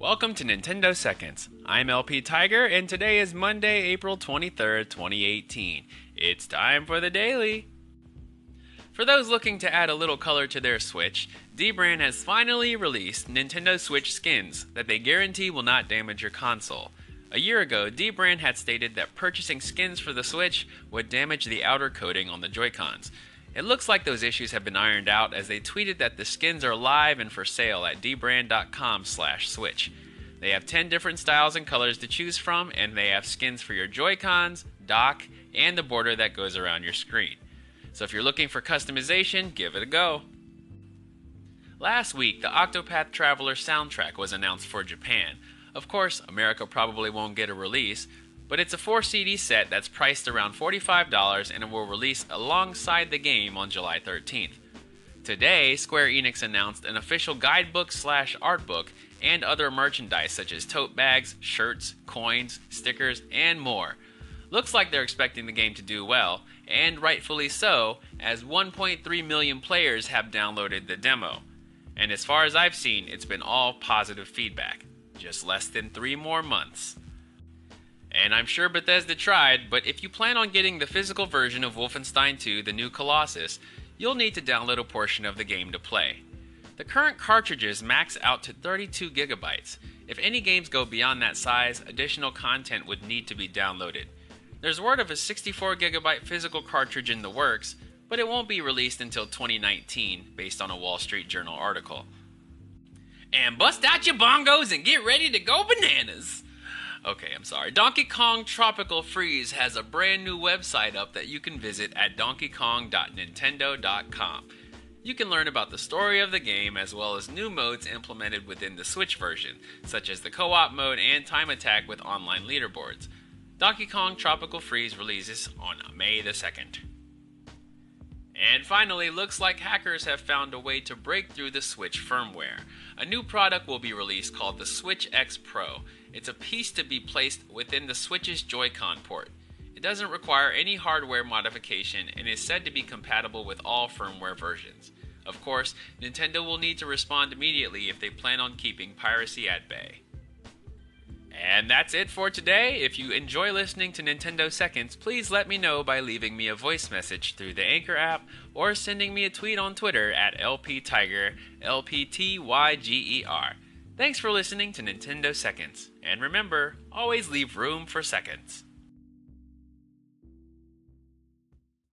Welcome to Nintendo Seconds. I'm LP Tyger, and today is Monday, April 23rd, 2018. It's time for the daily. For those looking to add a little color to their Switch, Dbrand has finally released Nintendo Switch skins that they guarantee will not damage your console. A year ago, Dbrand had stated that purchasing skins for the Switch would damage the outer coating on the Joy-Cons. It looks like those issues have been ironed out as they tweeted that the skins are live and for sale at dbrand.com/switch. They have 10 different styles and colors to choose from and they have skins for your Joy-Cons, dock, and the border that goes around your screen. So if you're looking for customization, give it a go. Last week, the Octopath Traveler soundtrack was announced for Japan. Of course, America probably won't get a release, but it's a 4 CD set that's priced around $45 and it will release alongside the game on July 13th. Today, Square Enix announced an official guidebook slash art book and other merchandise such as tote bags, shirts, coins, stickers, and more. Looks like they're expecting the game to do well, and rightfully so, as 1.3 million players have downloaded the demo. And as far as I've seen, it's been all positive feedback. Just less than three more months. And I'm sure Bethesda tried, but if you plan on getting the physical version of Wolfenstein 2 The New Colossus, you'll need to download a portion of the game to play. The current cartridges max out to 32 gigabytes. If any games go beyond that size, additional content would need to be downloaded. There's word of a 64 gigabyte physical cartridge in the works, but it won't be released until 2019, based on a Wall Street Journal article. And bust out your bongos and get ready to go bananas! Okay, I'm sorry. Donkey Kong Tropical Freeze has a brand new website up that you can visit at donkeykong.nintendo.com. You can learn about the story of the game as well as new modes implemented within the Switch version, such as the co op mode and time attack with online leaderboards. Donkey Kong Tropical Freeze releases on May the 2nd. And finally, looks like hackers have found a way to break through the Switch firmware. A new product will be released called the Switch X Pro. It's a piece to be placed within the Switch's Joy-Con port. It doesn't require any hardware modification and is said to be compatible with all firmware versions. Of course, Nintendo will need to respond immediately if they plan on keeping piracy at bay. And that's it for today. If you enjoy listening to Nintendo Seconds, please let me know by leaving me a voice message through the Anchor app or sending me a tweet on Twitter at LPTyger, L P T Y G E R. Thanks for listening to Nintendo Seconds. And remember, always leave room for seconds.